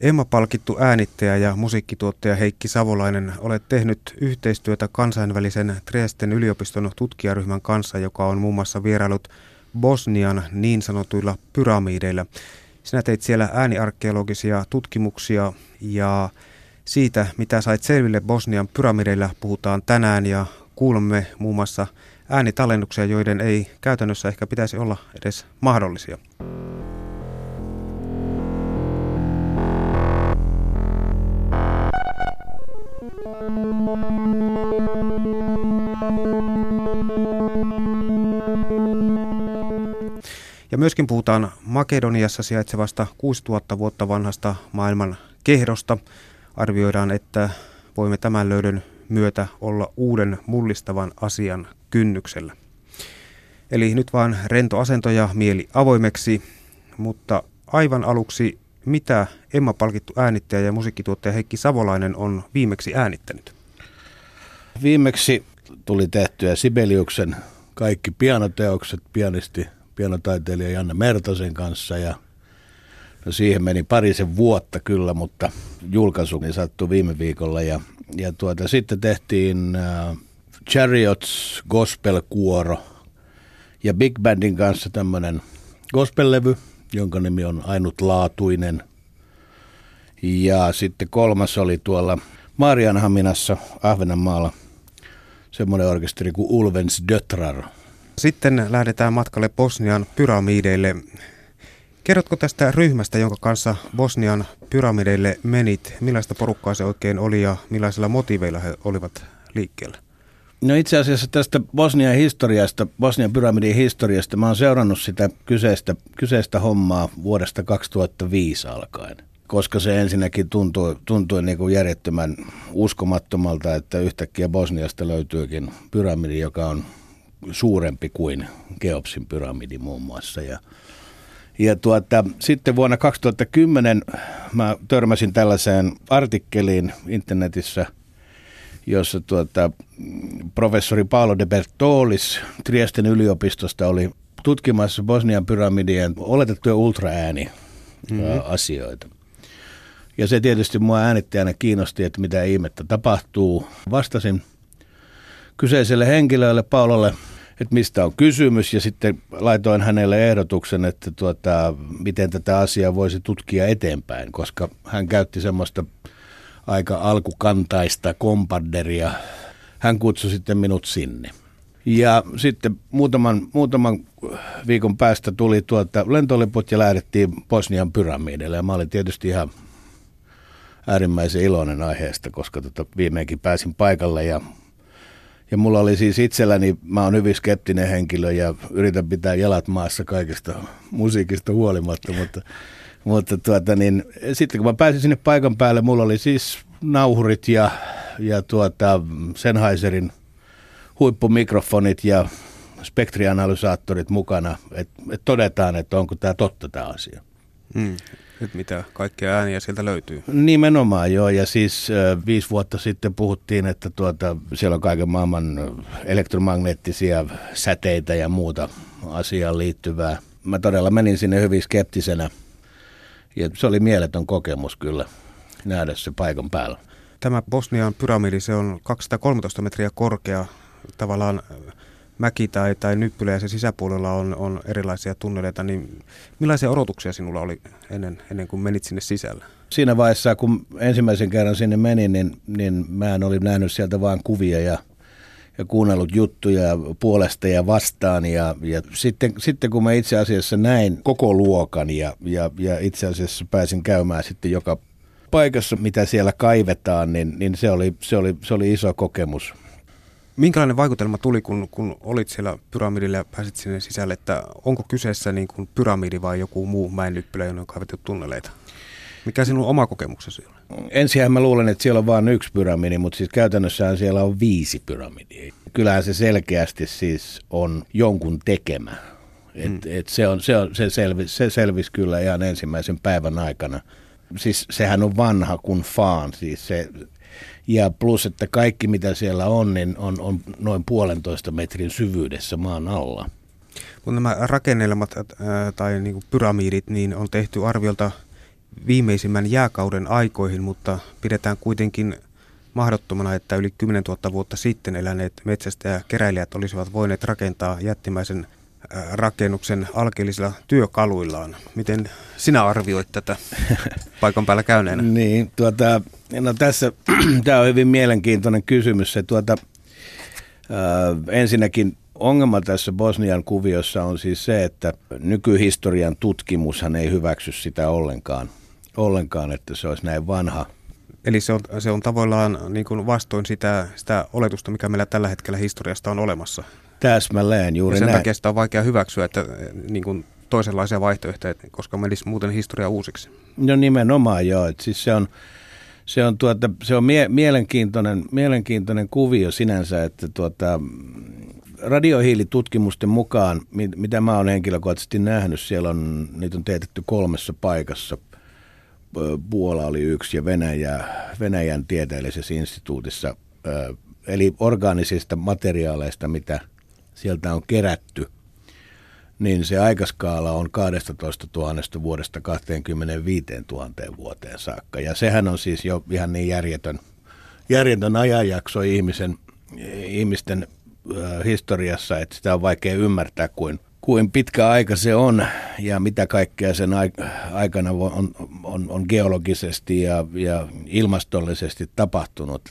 Emma-palkittu äänittäjä ja musiikkituottaja Heikki Savolainen, olet tehnyt yhteistyötä kansainvälisen Dresden yliopiston tutkijaryhmän kanssa, joka on muun muassa vierailut Bosnian niin sanotuilla pyramideilla. Sinä teit siellä ääniarkeologisia tutkimuksia ja siitä, mitä sait selville Bosnian pyramideilla, puhutaan tänään ja kuulemme muun muassa äänitallennuksia, joiden ei käytännössä ehkä pitäisi olla edes mahdollisia. Ja myöskin puhutaan Makedoniassa sijaitsevasta 6000 vuotta vanhasta maailman kehdosta. Arvioidaan, että voimme tämän löydön myötä olla uuden mullistavan asian kynnyksellä. Eli nyt vaan rento asento ja mieli avoimeksi, mutta aivan aluksi, mitä Emma-palkittu äänittäjä ja musiikkituottaja Heikki Savolainen on viimeksi äänittänyt? Viimeksi tuli tehtyä Sibeliuksen kaikki pianoteokset pianisti, pianotaiteilija Janne Mertosen kanssa ja no siihen meni parisen vuotta kyllä, mutta julkaisu niin sattui viime viikolla ja, ja tuota, sitten tehtiin äh, Chariots gospel-kuoro ja Big Bandin kanssa tämmöinen gospel-levy, jonka nimi on Ainutlaatuinen. Ja sitten kolmas oli tuolla Marianhaminassa Ahvenanmaalla semmoinen orkesteri kuin Ulvens Dötrar. Sitten lähdetään matkalle Bosnian pyramideille. Kerrotko tästä ryhmästä, jonka kanssa Bosnian pyramideille menit? Millaista porukkaa se oikein oli ja millaisilla motiveilla he olivat liikkeellä? No itse asiassa tästä Bosnian historiasta, Bosnian pyramidin historiasta, mä oon seurannut sitä kyseistä, kyseistä hommaa vuodesta 2005 alkaen. Koska se ensinnäkin tuntui, tuntui niin kuin järjettömän uskomattomalta, että yhtäkkiä Bosniasta löytyykin pyramidi, joka on suurempi kuin Keopsin pyramidi muun muassa. Ja, ja tuota, sitten vuonna 2010 mä törmäsin tällaiseen artikkeliin internetissä – jossa tuota, professori Paolo de Bertolis Triesten yliopistosta oli tutkimassa Bosnian pyramidien oletettuja ultraääni mm-hmm. asioita. Ja se tietysti mua äänittäjänä kiinnosti, että mitä ihmettä tapahtuu. Vastasin kyseiselle henkilölle, Paololle, että mistä on kysymys ja sitten laitoin hänelle ehdotuksen, että tuota, miten tätä asiaa voisi tutkia eteenpäin, koska hän käytti semmoista aika alkukantaista kompadderia. Hän kutsui sitten minut sinne. Ja sitten muutaman, muutaman viikon päästä tuli tuota lentoliput ja lähdettiin Bosnian pyramideille. Ja mä olin tietysti ihan äärimmäisen iloinen aiheesta, koska tota viimeinkin pääsin paikalle ja ja mulla oli siis itselläni, mä oon hyvin skeptinen henkilö ja yritän pitää jalat maassa kaikesta musiikista huolimatta, mutta mutta tuota, niin, sitten kun mä pääsin sinne paikan päälle, mulla oli siis nauhurit ja, ja tuota, Sennheiserin huippumikrofonit ja spektrianalysaattorit mukana, että et todetaan, että onko tämä totta tämä asia. Hmm. Nyt mitä kaikkea ääniä sieltä löytyy? Nimenomaan joo, ja siis äh, viisi vuotta sitten puhuttiin, että tuota, siellä on kaiken maailman elektromagneettisia säteitä ja muuta asiaan liittyvää. Mä todella menin sinne hyvin skeptisenä – ja se oli mieletön kokemus kyllä nähdä se paikan päällä. Tämä Bosnian pyramidi, se on 213 metriä korkea. Tavallaan mäki tai, tai nyppylä ja sen sisäpuolella on, on erilaisia tunneleita, niin millaisia odotuksia sinulla oli ennen, ennen kuin menit sinne sisällä? Siinä vaiheessa, kun ensimmäisen kerran sinne menin, niin, niin mä olin nähnyt sieltä vain kuvia ja ja kuunnellut juttuja puolesta ja vastaan. Ja, ja sitten, sitten kun mä itse asiassa näin koko luokan ja, ja, ja itse asiassa pääsin käymään sitten joka paikassa, mitä siellä kaivetaan, niin, niin se, oli, se, oli, se oli iso kokemus. Minkälainen vaikutelma tuli, kun, kun olit siellä pyramidilla ja pääsit sinne sisälle, että onko kyseessä niin kuin pyramidi vai joku muu mäennyppylä, jonne on kaivettu tunneleita? Mikä sinun oma kokemuksesi on? Ensin mä luulen, että siellä on vain yksi pyramidi, mutta siis käytännössä siellä on viisi pyramidia. Kyllähän se selkeästi siis on jonkun tekemä. Et, hmm. et se, on, se, on, se, selvisi, se selvisi kyllä ihan ensimmäisen päivän aikana. Siis sehän on vanha kuin faan. Siis se, ja plus, että kaikki mitä siellä on, niin on, on noin puolentoista metrin syvyydessä maan alla. Kun nämä rakennelmat ää, tai niin pyramidit niin on tehty arviolta viimeisimmän jääkauden aikoihin, mutta pidetään kuitenkin mahdottomana, että yli 10 000 vuotta sitten eläneet metsästä ja keräilijät olisivat voineet rakentaa jättimäisen rakennuksen alkeellisilla työkaluillaan. Miten sinä arvioit tätä paikan päällä käyneenä? niin, tuota, no tässä tämä on hyvin mielenkiintoinen kysymys. Se, tuota, ää, ensinnäkin ongelma tässä Bosnian kuviossa on siis se, että nykyhistorian tutkimushan ei hyväksy sitä ollenkaan, ollenkaan että se olisi näin vanha. Eli se on, se on tavallaan niin kuin vastoin sitä, sitä oletusta, mikä meillä tällä hetkellä historiasta on olemassa. Täsmälleen, juuri ja sen näin. takia sitä on vaikea hyväksyä, että niin kuin toisenlaisia vaihtoehtoja, koska menisi muuten historia uusiksi. No nimenomaan joo, että siis se on, se on, tuota, se on mie- mielenkiintoinen, mielenkiintoinen kuvio sinänsä, että tuota, radiohiilitutkimusten mukaan, mit, mitä mä oon henkilökohtaisesti nähnyt, siellä on, niitä on teetetty kolmessa paikassa. Puola oli yksi ja Venäjä, Venäjän tieteellisessä instituutissa, eli orgaanisista materiaaleista, mitä sieltä on kerätty, niin se aikaskaala on 12 000 vuodesta 25 000 vuoteen saakka. Ja sehän on siis jo ihan niin järjetön, järjetön ajanjakso ihmisen, ihmisten historiassa, että sitä on vaikea ymmärtää, kuin, kuin pitkä aika se on ja mitä kaikkea sen aikana on, on, on geologisesti ja, ja ilmastollisesti tapahtunut.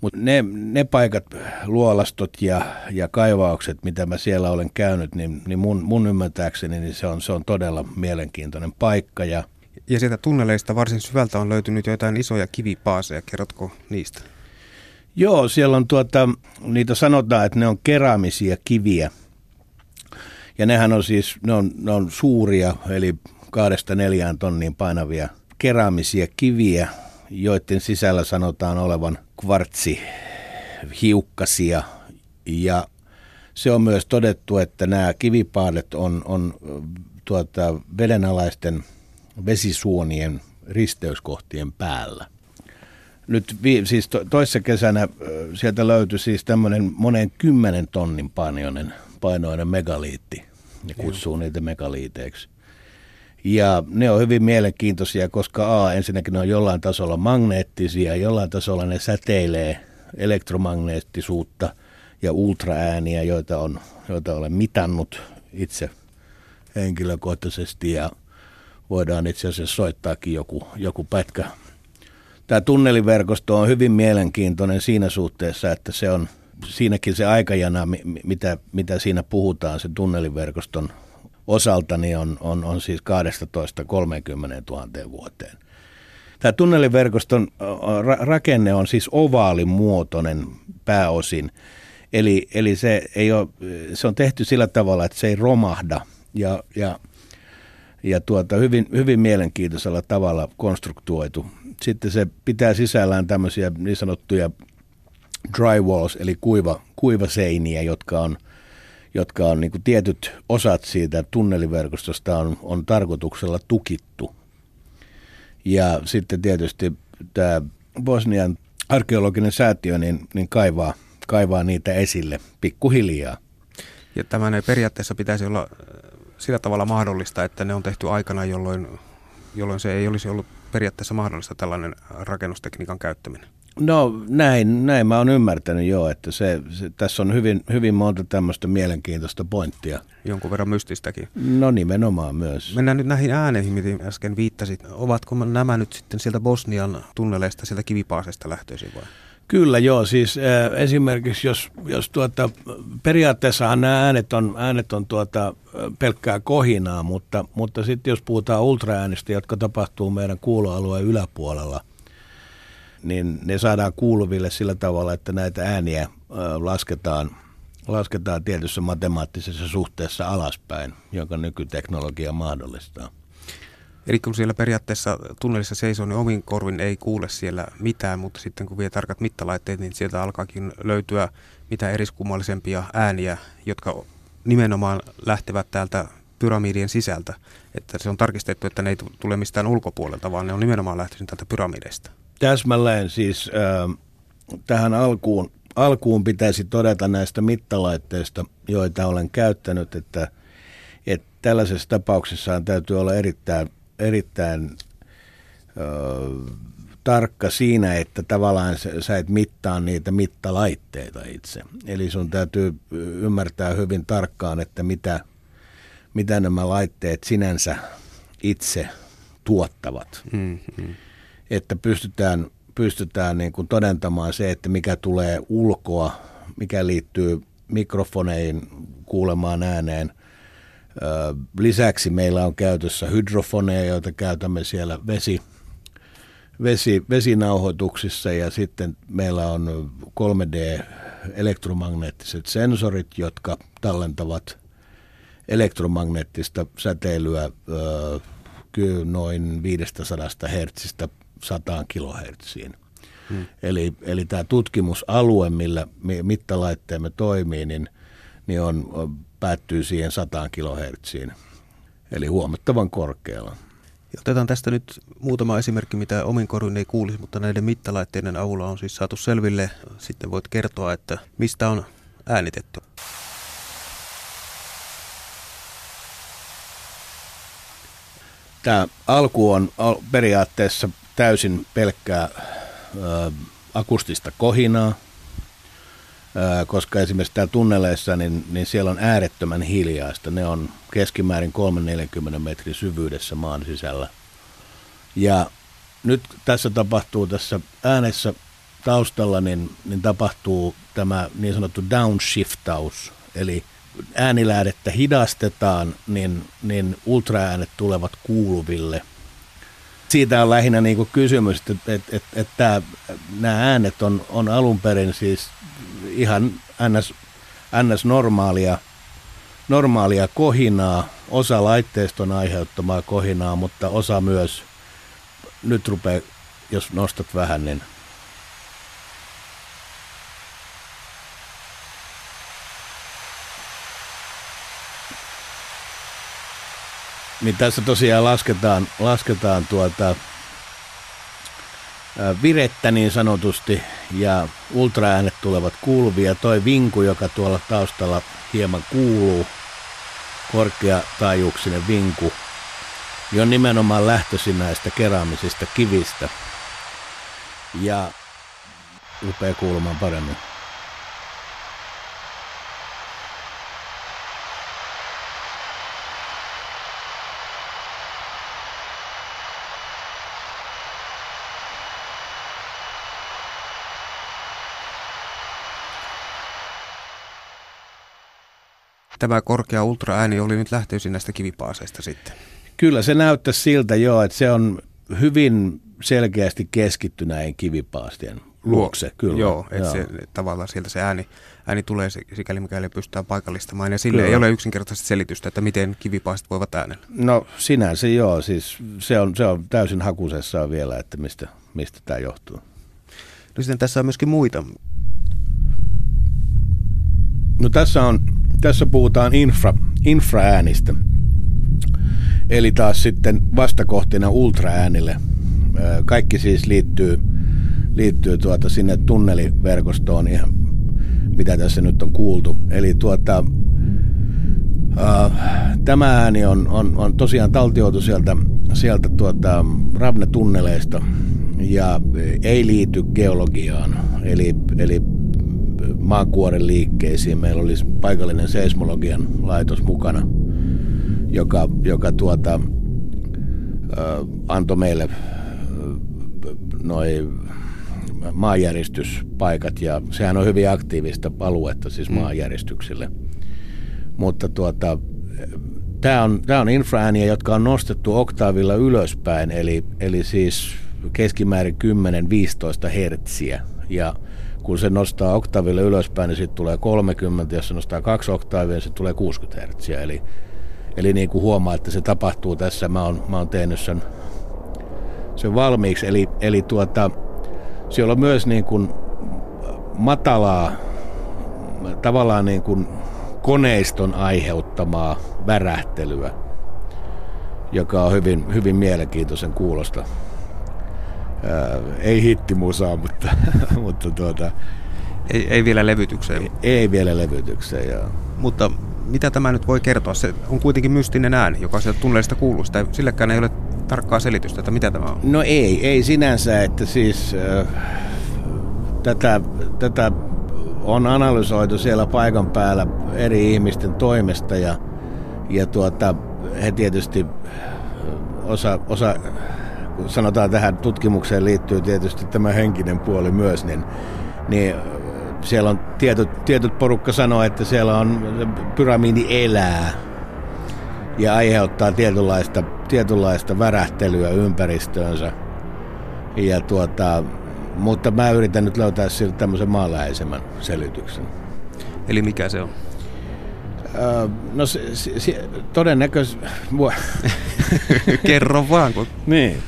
Mutta ne, ne paikat, luolastot ja, ja kaivaukset, mitä mä siellä olen käynyt, niin, niin mun, mun ymmärtääkseni niin se, on, se on todella mielenkiintoinen paikka. Ja, ja sieltä tunneleista varsin syvältä on löytynyt jotain isoja kivipaaseja. Kerrotko niistä? Joo, siellä on tuota, niitä sanotaan, että ne on keraamisia kiviä. Ja nehän on siis, ne on, ne on suuria, eli kahdesta neljään tonniin painavia keraamisia kiviä, joiden sisällä sanotaan olevan kvartsi hiukkasia. Ja se on myös todettu, että nämä kivipaadet on, on tuota, vedenalaisten vesisuonien risteyskohtien päällä nyt vi, siis to, toissa kesänä sieltä löytyi siis tämmöinen monen kymmenen tonnin painoinen, painoinen megaliitti. Ne kutsuu niitä megaliiteiksi. Ja ne on hyvin mielenkiintoisia, koska A, ensinnäkin ne on jollain tasolla magneettisia, jollain tasolla ne säteilee elektromagneettisuutta ja ultraääniä, joita, on, joita olen mitannut itse henkilökohtaisesti ja voidaan itse asiassa soittaakin joku, joku pätkä. Tämä tunneliverkosto on hyvin mielenkiintoinen siinä suhteessa, että se on siinäkin se aikajana, mitä, mitä siinä puhutaan, se tunneliverkoston osalta, niin on, on, on siis 12-30 000 vuoteen. Tämä tunneliverkoston rakenne on siis ovaalimuotoinen pääosin, eli, eli se, ei ole, se on tehty sillä tavalla, että se ei romahda. Ja, ja, ja tuota, hyvin, hyvin mielenkiintoisella tavalla konstruktoitu. Sitten se pitää sisällään tämmöisiä niin sanottuja dry walls, eli kuiva, kuivaseiniä, jotka on, jotka on niin tietyt osat siitä tunneliverkostosta on, on tarkoituksella tukittu. Ja sitten tietysti tämä Bosnian arkeologinen säätiö niin, niin kaivaa, kaivaa niitä esille pikkuhiljaa. Ja tämän periaatteessa pitäisi olla sillä tavalla mahdollista, että ne on tehty aikana, jolloin, jolloin se ei olisi ollut periaatteessa mahdollista tällainen rakennustekniikan käyttäminen? No näin, näin mä oon ymmärtänyt jo, että se, se, tässä on hyvin, hyvin monta tämmöistä mielenkiintoista pointtia. Jonkun verran mystistäkin. No nimenomaan myös. Mennään nyt näihin ääneihin, mitä äsken viittasit. Ovatko nämä nyt sitten sieltä Bosnian tunneleista, sieltä kivipaasesta lähtöisin vai? Kyllä joo, siis äh, esimerkiksi jos, jos tuota, periaatteessahan nämä äänet on, äänet on tuota, pelkkää kohinaa, mutta, mutta sitten jos puhutaan ultraäänistä, jotka tapahtuu meidän kuuloalueen yläpuolella, niin ne saadaan kuuluville sillä tavalla, että näitä ääniä lasketaan, lasketaan tietyssä matemaattisessa suhteessa alaspäin, jonka nykyteknologia mahdollistaa. Eli kun siellä periaatteessa tunnelissa seisoo, niin omin korvin ei kuule siellä mitään, mutta sitten kun vie tarkat mittalaitteet, niin sieltä alkaakin löytyä mitä eriskummallisempia ääniä, jotka nimenomaan lähtevät täältä pyramidien sisältä. Että se on tarkistettu, että ne ei tule mistään ulkopuolelta, vaan ne on nimenomaan lähtöisin täältä pyramideista. Täsmälleen siis äh, tähän alkuun, alkuun pitäisi todeta näistä mittalaitteista, joita olen käyttänyt, että, että tällaisessa tapauksessa täytyy olla erittäin erittäin tarkka siinä, että tavallaan sä et mittaa niitä mittalaitteita itse. Eli sun täytyy ymmärtää hyvin tarkkaan, että mitä, mitä nämä laitteet sinänsä itse tuottavat. Mm-hmm. Että pystytään, pystytään niin kuin todentamaan se, että mikä tulee ulkoa, mikä liittyy mikrofoneihin kuulemaan ääneen. Lisäksi meillä on käytössä hydrofoneja, joita käytämme siellä vesi, vesi, vesinauhoituksissa ja sitten meillä on 3D-elektromagneettiset sensorit, jotka tallentavat elektromagneettista säteilyä kyllä noin 500 Hz 100 kHz. Hmm. Eli, eli tämä tutkimusalue, millä mittalaitteemme toimii, niin, niin on, päättyy siihen 100 kHz, eli huomattavan korkealla. Otetaan tästä nyt muutama esimerkki, mitä omin korvin ei kuulisi, mutta näiden mittalaitteiden avulla on siis saatu selville. Sitten voit kertoa, että mistä on äänitetty. Tämä alku on periaatteessa täysin pelkkää ö, akustista kohinaa, ö, koska esimerkiksi täällä tunneleissa, niin, niin siellä on äärettömän hiljaista. Ne on keskimäärin 340 metrin syvyydessä maan sisällä. Ja nyt tässä tapahtuu tässä äänessä taustalla, niin, niin tapahtuu tämä niin sanottu downshiftaus, eli äänilähdettä hidastetaan, niin, niin ultraäänet tulevat kuuluville. Siitä on lähinnä niin kuin kysymys, että, että, että, että nämä äänet on, on alun perin siis ihan ns, ns normaalia, normaalia kohinaa, osa laitteiston aiheuttamaa kohinaa, mutta osa myös, nyt rupeaa, jos nostat vähän, niin Niin tässä tosiaan lasketaan, lasketaan tuota, virettä niin sanotusti ja ultraäänet tulevat kuuluvia. Toi vinku, joka tuolla taustalla hieman kuuluu, korkeataajuuksinen vinku, niin on nimenomaan lähtöisin näistä keraamisista kivistä ja rupeaa kuulumaan paremmin. Tämä korkea ultraääni oli nyt lähtöisin näistä kivipaaseista sitten. Kyllä se näyttää siltä joo, että se on hyvin selkeästi keskitty näihin kivipaastien luokse. Kyllä. Joo, että se, tavallaan sieltä se ääni, ääni tulee sikäli mikäli pystytään paikallistamaan. Ja sille kyllä. ei ole yksinkertaisesti selitystä, että miten kivipaastit voivat äänellä. No sinänsä joo, siis se on, se on täysin hakusessa vielä, että mistä, mistä tämä johtuu. No sitten tässä on myöskin muita. No tässä on tässä puhutaan infra, infraäänistä. Eli taas sitten vastakohtina ultraäänille. Kaikki siis liittyy, liittyy tuota sinne tunneliverkostoon, ja mitä tässä nyt on kuultu. Eli tuota, Uh, tämä ääni on, on, on tosiaan taltioitu sieltä, sieltä tuota, Ravne-tunneleista ja ei liity geologiaan. Eli, eli maankuoren liikkeisiin. Meillä oli paikallinen seismologian laitos mukana, joka, joka tuota, ö, antoi meille noin maanjäristyspaikat ja sehän on hyvin aktiivista aluetta siis mm. maanjäristyksille. Mutta tuota, tämä on, tää on infraääniä, jotka on nostettu oktaavilla ylöspäin, eli, eli siis keskimäärin 10-15 hertsiä. Ja kun se nostaa oktaaville ylöspäin, niin sitten tulee 30, jos se nostaa kaksi oktaavia, niin sitten tulee 60 Hz. Eli, eli niin kuin huomaa, että se tapahtuu tässä, mä oon, mä oon tehnyt sen, sen valmiiksi. Eli, eli tuota, siellä on myös niin kuin matalaa, tavallaan niin kuin koneiston aiheuttamaa värähtelyä, joka on hyvin, hyvin mielenkiintoisen kuulosta. Ää, ei hittimusaa, mutta, mutta tuota, ei, ei vielä levytykseen. Ei, ei vielä levytykseen, joo. Mutta mitä tämä nyt voi kertoa? Se on kuitenkin mystinen ääni, joka sieltä tunnelista kuuluu. Sitä, sillekään ei ole tarkkaa selitystä, että mitä tämä on? No ei, ei sinänsä, että siis äh, tätä, tätä on analysoitu siellä paikan päällä eri ihmisten toimesta ja, ja tuota, he tietysti osa, osa, sanotaan tähän tutkimukseen liittyy tietysti tämä henkinen puoli myös, niin, niin siellä on tietyt, tietyt porukka sanoo, että siellä on pyramidi elää ja aiheuttaa tietynlaista, tietynlaista värähtelyä ympäristöönsä. Ja tuota, mutta mä yritän nyt löytää sille tämmöisen maanläheisemmän selityksen. Eli mikä se on? Öö, no se, se, se todennäköisesti... Kerro vaan. Kun... niin.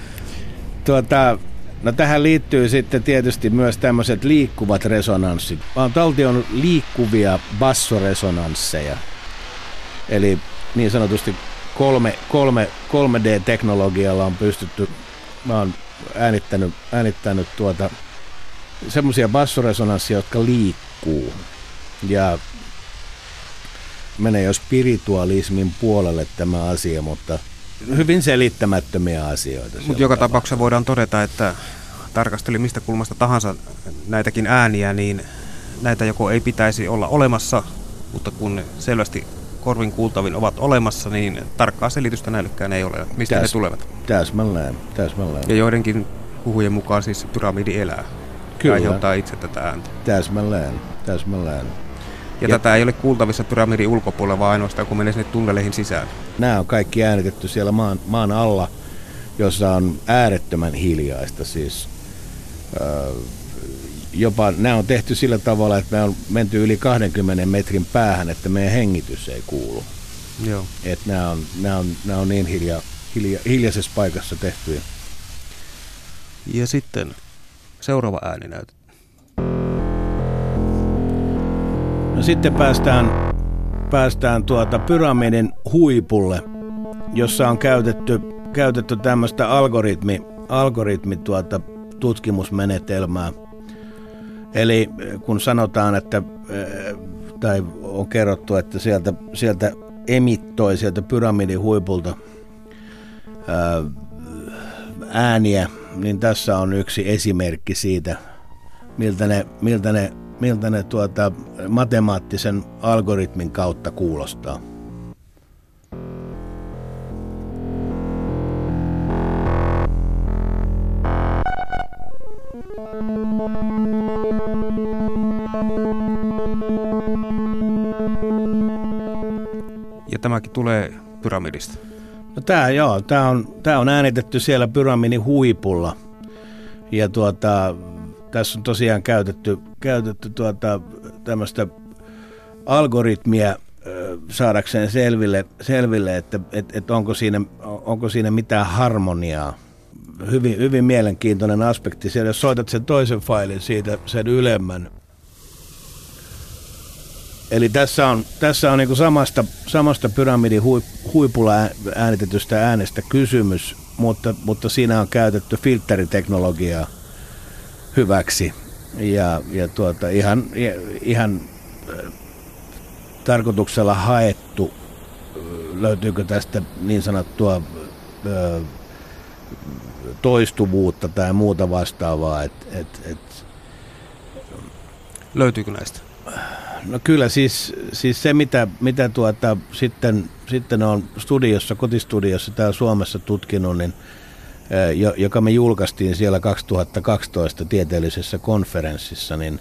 Tuota, no tähän liittyy sitten tietysti myös tämmöiset liikkuvat resonanssit. Mä oon taltion liikkuvia bassoresonansseja. Eli niin sanotusti kolme, kolme, 3D-teknologialla on pystytty, mä oon äänittänyt, äänittänyt tuota, semmoisia bassoresonansseja, jotka liikkuu. Ja menee jo spiritualismin puolelle tämä asia, mutta hyvin selittämättömiä asioita. Mutta joka tapauksessa voidaan todeta, että tarkasteli mistä kulmasta tahansa näitäkin ääniä, niin näitä joko ei pitäisi olla olemassa, mutta kun selvästi korvin kuultavin ovat olemassa, niin tarkkaa selitystä näillekään ei ole, mistä Täs, ne tulevat. Täsmälleen, täsmälleen. Ja joidenkin puhujen mukaan siis pyramidi elää Kyllä. ja aiheuttaa itse tätä ääntä. Täsmälleen, täsmälleen. Ja, ja tätä ei ole kuultavissa pyramidin ulkopuolella, vaan ainoastaan kun menee sinne tunneleihin sisään. Nämä on kaikki äänitetty siellä maan, maan alla, jossa on äärettömän hiljaista. Siis, äh, jopa nämä on tehty sillä tavalla, että me on menty yli 20 metrin päähän, että meidän hengitys ei kuulu. Joo. Että nämä on, nämä on, nämä on niin hilja, hilja, hiljaisessa paikassa tehtyjä. Ja sitten seuraava ääninäytö. Sitten päästään, päästään tuota pyramidin huipulle, jossa on käytetty, käytetty tämmöistä algoritmi, algoritmi tuota tutkimusmenetelmää. Eli kun sanotaan, että tai on kerrottu, että sieltä, sieltä emittoi sieltä pyramidin huipulta ääniä, niin tässä on yksi esimerkki siitä, miltä ne, miltä ne miltä ne tuota, matemaattisen algoritmin kautta kuulostaa. Ja tämäkin tulee pyramidista. No tämä joo, tämä on, tämä on äänitetty siellä pyramidin huipulla. Ja tuota, tässä on tosiaan käytetty, käytetty tuota, tämmöistä algoritmia saadakseen selville, selville että et, et onko, siinä, onko siinä mitään harmoniaa. Hyvin, hyvin mielenkiintoinen aspekti. Siellä jos soitat sen toisen failin siitä, sen ylemmän. Eli tässä on, tässä on niin samasta, samasta pyramidin huipulla äänitetystä äänestä kysymys, mutta, mutta siinä on käytetty filteriteknologiaa – hyväksi. Ja, ja tuota, ihan, ihan äh, tarkoituksella haettu, äh, löytyykö tästä niin sanottua äh, toistuvuutta tai muuta vastaavaa. Et, et, et, Löytyykö näistä? No kyllä siis, siis se, mitä, mitä tuota, sitten, sitten on studiossa, kotistudiossa täällä Suomessa tutkinut, niin joka me julkaistiin siellä 2012 tieteellisessä konferenssissa, niin,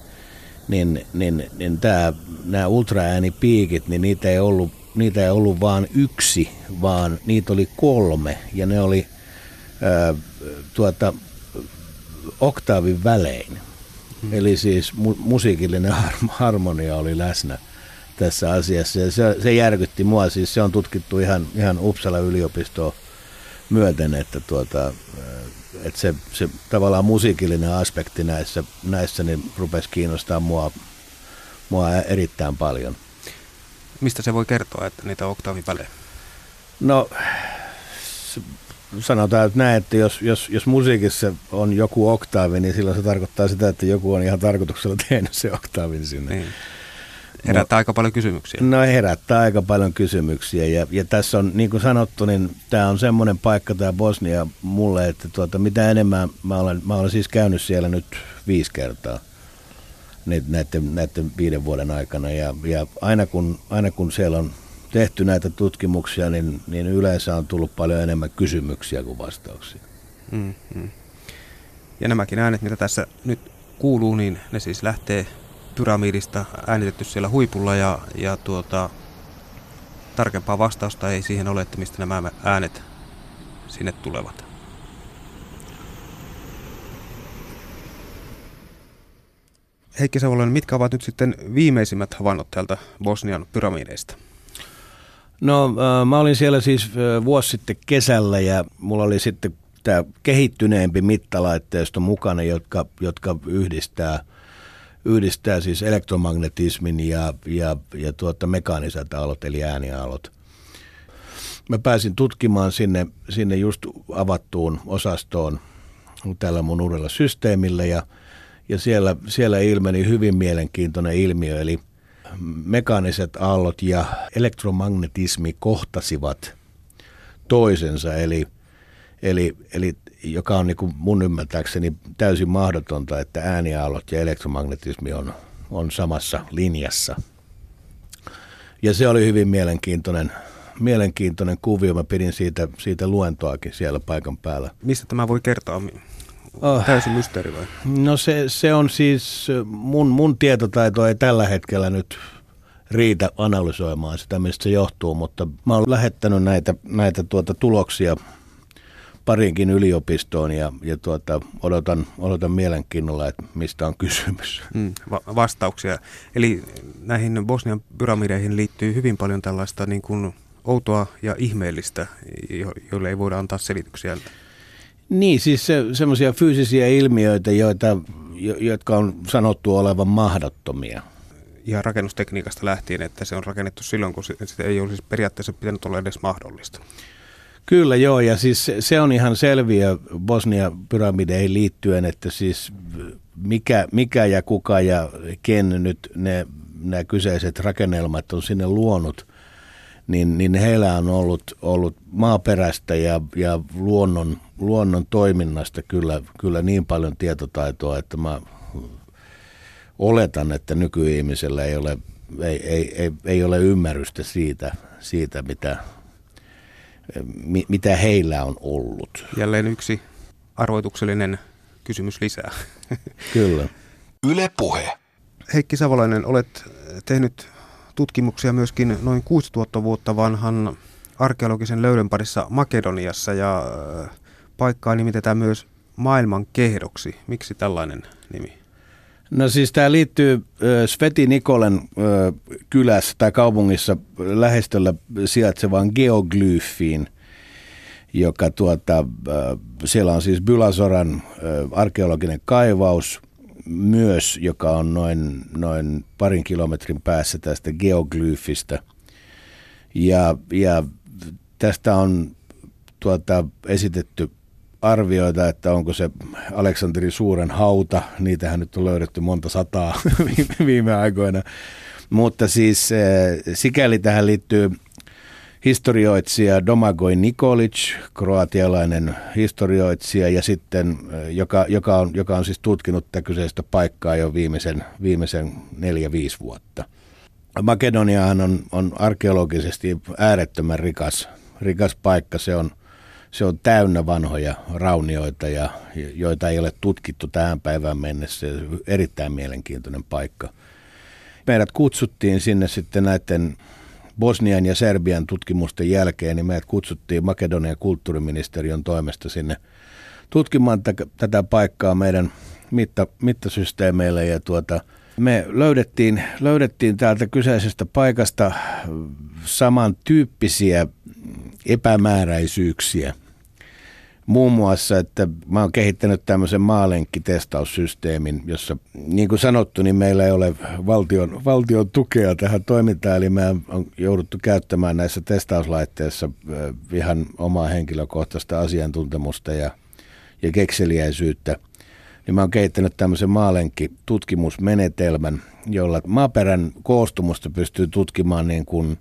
niin, niin, niin tämä, nämä ultraäänipiikit, niin niitä ei ollut niitä ei ollut vain yksi, vaan niitä oli kolme ja ne oli ää, tuota, oktaavin välein. Hmm. Eli siis mu- musiikillinen harmonia oli läsnä tässä asiassa ja se, se järkytti mua. Siis se on tutkittu ihan, ihan Uppsala yliopistoon myöten, että, tuota, että se, se tavallaan musiikillinen aspekti näissä, näissä niin rupesi kiinnostaa mua, mua erittäin paljon. Mistä se voi kertoa, että niitä oktaavivälejä? No, sanotaan että näin, että jos, jos, jos musiikissa on joku oktaavi, niin silloin se tarkoittaa sitä, että joku on ihan tarkoituksella tehnyt se oktaavin sinne. Niin. Herättää aika paljon kysymyksiä. No herättää aika paljon kysymyksiä ja, ja tässä on niin kuin sanottu, niin tämä on semmoinen paikka tämä Bosnia mulle, että tuota, mitä enemmän mä olen, mä olen siis käynyt siellä nyt viisi kertaa näiden, näiden viiden vuoden aikana ja, ja aina, kun, aina kun siellä on tehty näitä tutkimuksia, niin, niin yleensä on tullut paljon enemmän kysymyksiä kuin vastauksia. Mm-hmm. Ja nämäkin äänet, mitä tässä nyt kuuluu, niin ne siis lähtee pyramidista äänitetty siellä huipulla ja, ja tuota, tarkempaa vastausta ei siihen ole, että mistä nämä äänet sinne tulevat. Heikki Savolainen, mitkä ovat nyt sitten viimeisimmät havainnot täältä Bosnian pyramideista? No mä olin siellä siis vuosi sitten kesällä ja mulla oli sitten tämä kehittyneempi mittalaitteisto mukana, jotka, jotka yhdistää, yhdistää siis elektromagnetismin ja, ja, ja tuota mekaaniset aallot eli ääniaallot. Mä pääsin tutkimaan sinne, sinne just avattuun osastoon tällä mun uudella systeemillä ja, ja siellä, siellä ilmeni hyvin mielenkiintoinen ilmiö, eli mekaaniset aallot ja elektromagnetismi kohtasivat toisensa, eli – Eli, eli joka on niin kuin mun ymmärtääkseni täysin mahdotonta, että ääniaallot ja elektromagnetismi on, on samassa linjassa. Ja se oli hyvin mielenkiintoinen, mielenkiintoinen kuvio. Mä pidin siitä, siitä luentoakin siellä paikan päällä. Mistä tämä voi kertoa? Oh. Täysin mysteeri vai? No se, se on siis, mun, mun tietotaito ei tällä hetkellä nyt riitä analysoimaan sitä, mistä se johtuu, mutta mä oon lähettänyt näitä, näitä tuota tuloksia – parinkin yliopistoon ja, ja tuota, odotan, odotan mielenkiinnolla, että mistä on kysymys. Mm, va- vastauksia. Eli näihin Bosnian pyramideihin liittyy hyvin paljon tällaista niin kuin outoa ja ihmeellistä, jo- joille ei voida antaa selityksiä. Niin, siis se, semmoisia fyysisiä ilmiöitä, joita, jo, jotka on sanottu olevan mahdottomia. Ihan rakennustekniikasta lähtien, että se on rakennettu silloin, kun se, se ei olisi periaatteessa pitänyt olla edes mahdollista. Kyllä joo, ja siis se on ihan selviä Bosnia-pyramideihin liittyen, että siis mikä, mikä ja kuka ja ken nyt ne, nämä kyseiset rakennelmat on sinne luonut, niin, niin heillä on ollut, ollut maaperästä ja, ja luonnon, luonnon toiminnasta kyllä, kyllä niin paljon tietotaitoa, että mä oletan, että nykyihmisellä ei ole, ei, ei, ei, ei ole ymmärrystä siitä, siitä mitä, mitä heillä on ollut. Jälleen yksi arvoituksellinen kysymys lisää. Kyllä. Yle Puhe. Heikki Savolainen, olet tehnyt tutkimuksia myöskin noin 6000 vuotta vanhan arkeologisen löydön parissa Makedoniassa ja äh, paikkaa nimitetään myös maailman kehdoksi. Miksi tällainen nimi? No siis tämä liittyy Sveti Nikolen kylässä tai kaupungissa lähestöllä sijaitsevaan geoglyfiin, joka tuota, siellä on siis Bylasoran arkeologinen kaivaus myös, joka on noin, noin parin kilometrin päässä tästä geoglyfistä. Ja, ja tästä on tuota, esitetty arvioita, että onko se Aleksanteri Suuren hauta, niitähän nyt on löydetty monta sataa viime aikoina, mutta siis eh, sikäli tähän liittyy historioitsija Domagoj Nikolic, kroatialainen historioitsija, ja sitten, eh, joka, joka, on, joka on siis tutkinut tätä kyseistä paikkaa jo viimeisen, viimeisen neljä-viisi vuotta. Makedoniahan on, on arkeologisesti äärettömän rikas, rikas paikka. Se on se on täynnä vanhoja raunioita, ja, joita ei ole tutkittu tähän päivään mennessä. Erittäin mielenkiintoinen paikka. Meidät kutsuttiin sinne sitten näiden Bosnian ja Serbian tutkimusten jälkeen, niin meidät kutsuttiin Makedonian kulttuuriministeriön toimesta sinne tutkimaan t- tätä paikkaa meidän mitta, mittasysteemeille ja tuota, me löydettiin, löydettiin täältä kyseisestä paikasta samantyyppisiä epämääräisyyksiä Muun muassa, että mä oon kehittänyt tämmöisen maalenkkitestaussysteemin, jossa niin kuin sanottu, niin meillä ei ole valtion, valtion tukea tähän toimintaan, eli me on jouduttu käyttämään näissä testauslaitteissa ihan omaa henkilökohtaista asiantuntemusta ja, ja kekseliäisyyttä niin mä oon kehittänyt tämmöisen maalenki-tutkimusmenetelmän, jolla maaperän koostumusta pystyy tutkimaan niin kuin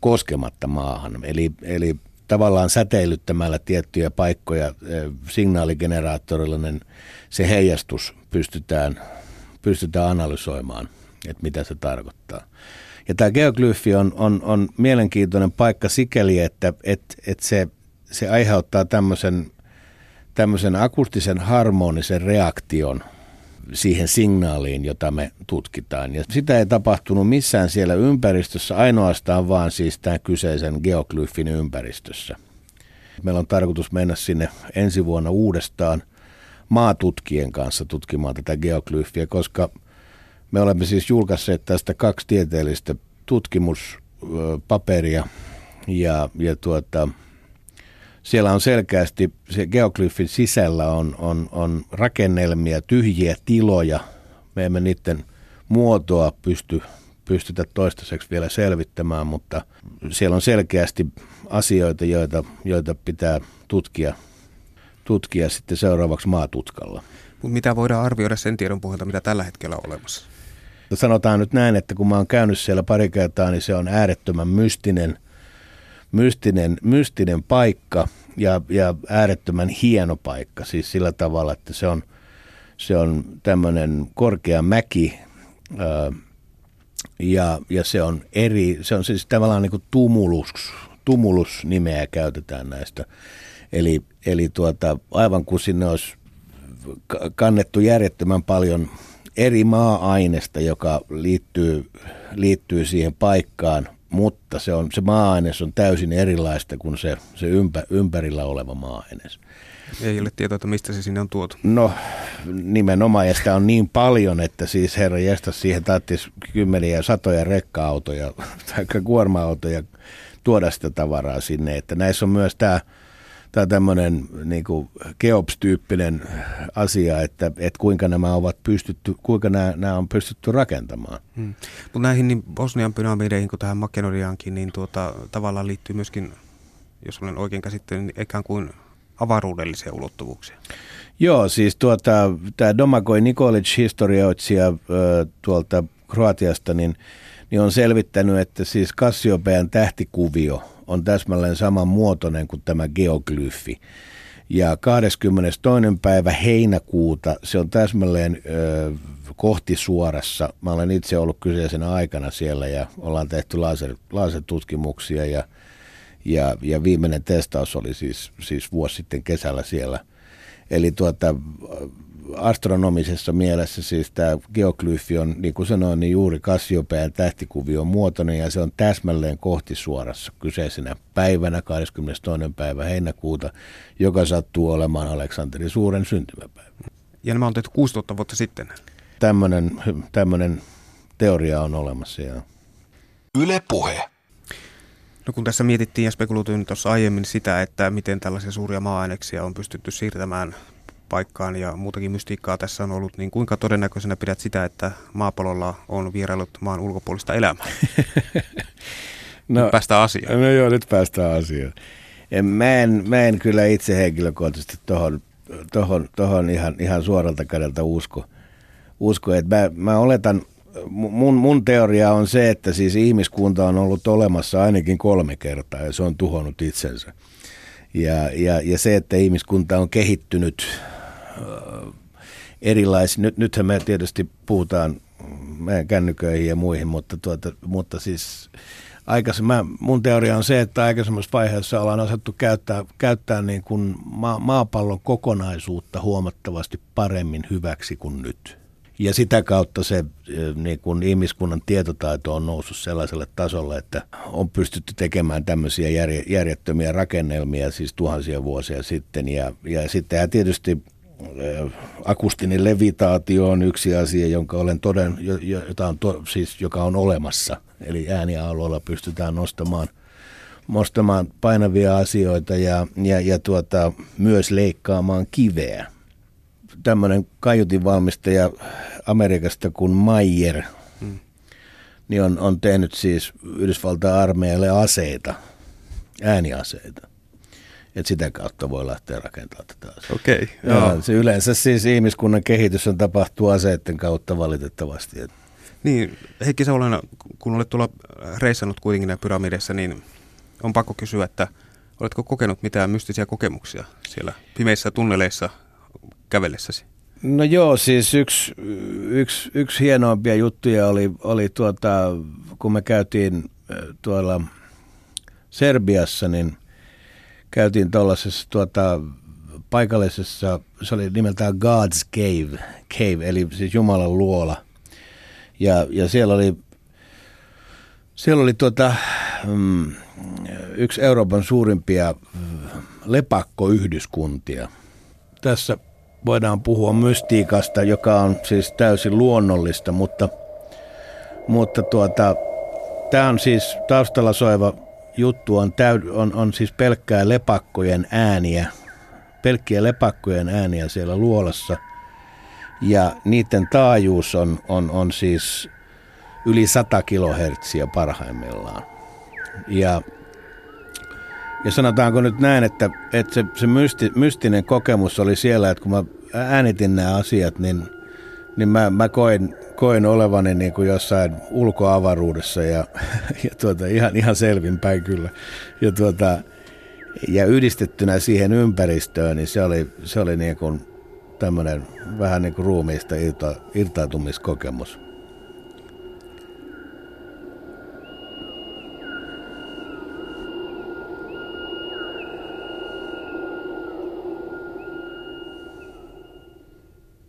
koskematta maahan. Eli, eli tavallaan säteilyttämällä tiettyjä paikkoja eh, signaaligeneraattorilla, niin se heijastus pystytään, pystytään analysoimaan, että mitä se tarkoittaa. Ja tämä geoglyfi on, on, on mielenkiintoinen paikka sikäli, että et, et se, se aiheuttaa tämmöisen, tämmöisen akustisen harmonisen reaktion siihen signaaliin, jota me tutkitaan. Ja sitä ei tapahtunut missään siellä ympäristössä, ainoastaan vaan siis tämän kyseisen geoglyfin ympäristössä. Meillä on tarkoitus mennä sinne ensi vuonna uudestaan maatutkien kanssa tutkimaan tätä geoglyfiä, koska – me olemme siis julkaisseet tästä kaksi tieteellistä tutkimuspaperia ja, ja tuota, siellä on selkeästi, se geoglyfin sisällä on, on, on rakennelmia, tyhjiä tiloja. Me emme niiden muotoa pysty, pystytä toistaiseksi vielä selvittämään, mutta siellä on selkeästi asioita, joita, joita pitää tutkia, tutkia sitten seuraavaksi maatutkalla. Mitä voidaan arvioida sen tiedon pohjalta, mitä tällä hetkellä on olemassa? sanotaan nyt näin, että kun mä oon käynyt siellä pari kertaa, niin se on äärettömän mystinen, mystinen, mystinen paikka ja, ja äärettömän hieno paikka. Siis sillä tavalla, että se on, se on tämmöinen korkea mäki ää, ja, ja se on eri, se on siis tavallaan niin kuin tumulus, tumulus-nimeä käytetään näistä. Eli, eli tuota, aivan kuin sinne olisi kannettu järjettömän paljon eri maa-ainesta, joka liittyy, liittyy siihen paikkaan, mutta se, on, se maa-aines on täysin erilaista kuin se, se ympä, ympärillä oleva maa-aines. Ei ole tietoa, että mistä se sinne on tuotu. No nimenomaan, ja sitä on niin paljon, että siis herra jästä siihen tarvitsisi kymmeniä ja satoja rekka-autoja tai kuorma-autoja tuoda sitä tavaraa sinne. Että näissä on myös tämä tämä tämmöinen niin Keops-tyyppinen asia, että, että kuinka nämä ovat pystytty, kuinka nämä, nämä on pystytty rakentamaan. Hmm. Mutta näihin niin Bosnian pyramideihin kuin tähän Makedoniaankin, niin tuota, tavallaan liittyy myöskin, jos olen oikein käsittänyt, niin ikään kuin avaruudellisia ulottuvuuksia. Joo, siis tuota, tämä Domagoj Nikolic, historioitsija tuolta Kroatiasta, niin, niin on selvittänyt, että siis Kassiopean tähtikuvio on täsmälleen saman muotoinen kuin tämä geoglyfi. Ja 22. päivä heinäkuuta se on täsmälleen ö, kohti suorassa. Mä olen itse ollut kyseisenä aikana siellä ja ollaan tehty laser, lasertutkimuksia ja, ja, ja viimeinen testaus oli siis, siis vuosi sitten kesällä siellä. Eli tuota, astronomisessa mielessä siis tämä geoglyfi on, niin kuin sanoin, niin juuri Kassiopään tähtikuvion muotoinen ja se on täsmälleen kohti suorassa kyseisenä päivänä, 22. päivä heinäkuuta, joka sattuu olemaan Aleksanterin suuren syntymäpäivä. Ja nämä on tehty 6000 vuotta sitten? Tämmöinen, tämmöinen teoria on olemassa. Ja. Yle Puhe. No kun tässä mietittiin ja spekuloitiin tuossa aiemmin sitä, että miten tällaisia suuria maa-aineksia on pystytty siirtämään paikkaan ja muutakin mystiikkaa tässä on ollut, niin kuinka todennäköisenä pidät sitä, että maapallolla on vierailut maan ulkopuolista elämää? no, nyt päästään asiaan. No joo, nyt päästään asiaan. En, mä, en, mä en kyllä itse henkilökohtaisesti tohon, tohon, tohon ihan, ihan suoralta kädeltä usko. usko että mä, mä oletan, mun, mun teoria on se, että siis ihmiskunta on ollut olemassa ainakin kolme kertaa ja se on tuhonnut itsensä. Ja, ja, ja se, että ihmiskunta on kehittynyt erilaisia. Nyt, nythän me tietysti puhutaan meidän kännyköihin ja muihin, mutta, tuota, mutta siis aikaisemmin, mun teoria on se, että aikaisemmassa vaiheessa ollaan osattu käyttää, käyttää niin kuin ma- maapallon kokonaisuutta huomattavasti paremmin hyväksi kuin nyt. Ja sitä kautta se niin kuin ihmiskunnan tietotaito on noussut sellaiselle tasolle, että on pystytty tekemään tämmöisiä järjettömiä rakennelmia siis tuhansia vuosia sitten. Ja, ja sitten tietysti akustinen levitaatio on yksi asia, jonka olen toden, jota on to, siis, joka on olemassa. Eli äänialueella pystytään nostamaan, nostamaan painavia asioita ja, ja, ja tuota, myös leikkaamaan kiveä. Tämmöinen kaiutinvalmistaja Amerikasta kuin Mayer, hmm. niin on, on tehnyt siis Yhdysvaltain armeijalle aseita, ääniaseita. Että sitä kautta voi lähteä rakentamaan tätä asiaa. Okei, okay, se yleensä siis ihmiskunnan kehitys on tapahtuu aseiden kautta valitettavasti. Niin, Heikki Savolainen, kun olet tuolla reissannut kuitenkin näissä pyramideissa, niin on pakko kysyä, että oletko kokenut mitään mystisiä kokemuksia siellä pimeissä tunneleissa kävellessäsi? No joo, siis yksi, yksi, yksi hienoimpia juttuja oli, oli tuota, kun me käytiin tuolla Serbiassa, niin käytiin tuollaisessa tuota, paikallisessa, se oli nimeltään God's Cave, cave eli siis Jumalan luola. Ja, ja siellä oli, siellä oli tuota, mm, yksi Euroopan suurimpia lepakkoyhdyskuntia. Tässä voidaan puhua mystiikasta, joka on siis täysin luonnollista, mutta, mutta tuota, tämä on siis taustalla soiva juttu on, täy, on, on siis pelkkää lepakkojen ääniä, pelkkiä lepakkojen ääniä siellä luolassa. Ja niiden taajuus on, on, on siis yli 100 kilohertsiä parhaimmillaan. Ja, ja sanotaanko nyt näin, että, että se, se mysti, mystinen kokemus oli siellä, että kun mä äänitin nämä asiat, niin, niin mä, mä koin, koin olevani niin kuin jossain ulkoavaruudessa ja, ja tuota, ihan, ihan selvinpäin kyllä. Ja, tuota, ja yhdistettynä siihen ympäristöön, niin se oli, se oli niin kuin tämmöinen vähän niin kuin ruumiista irta, irtautumiskokemus.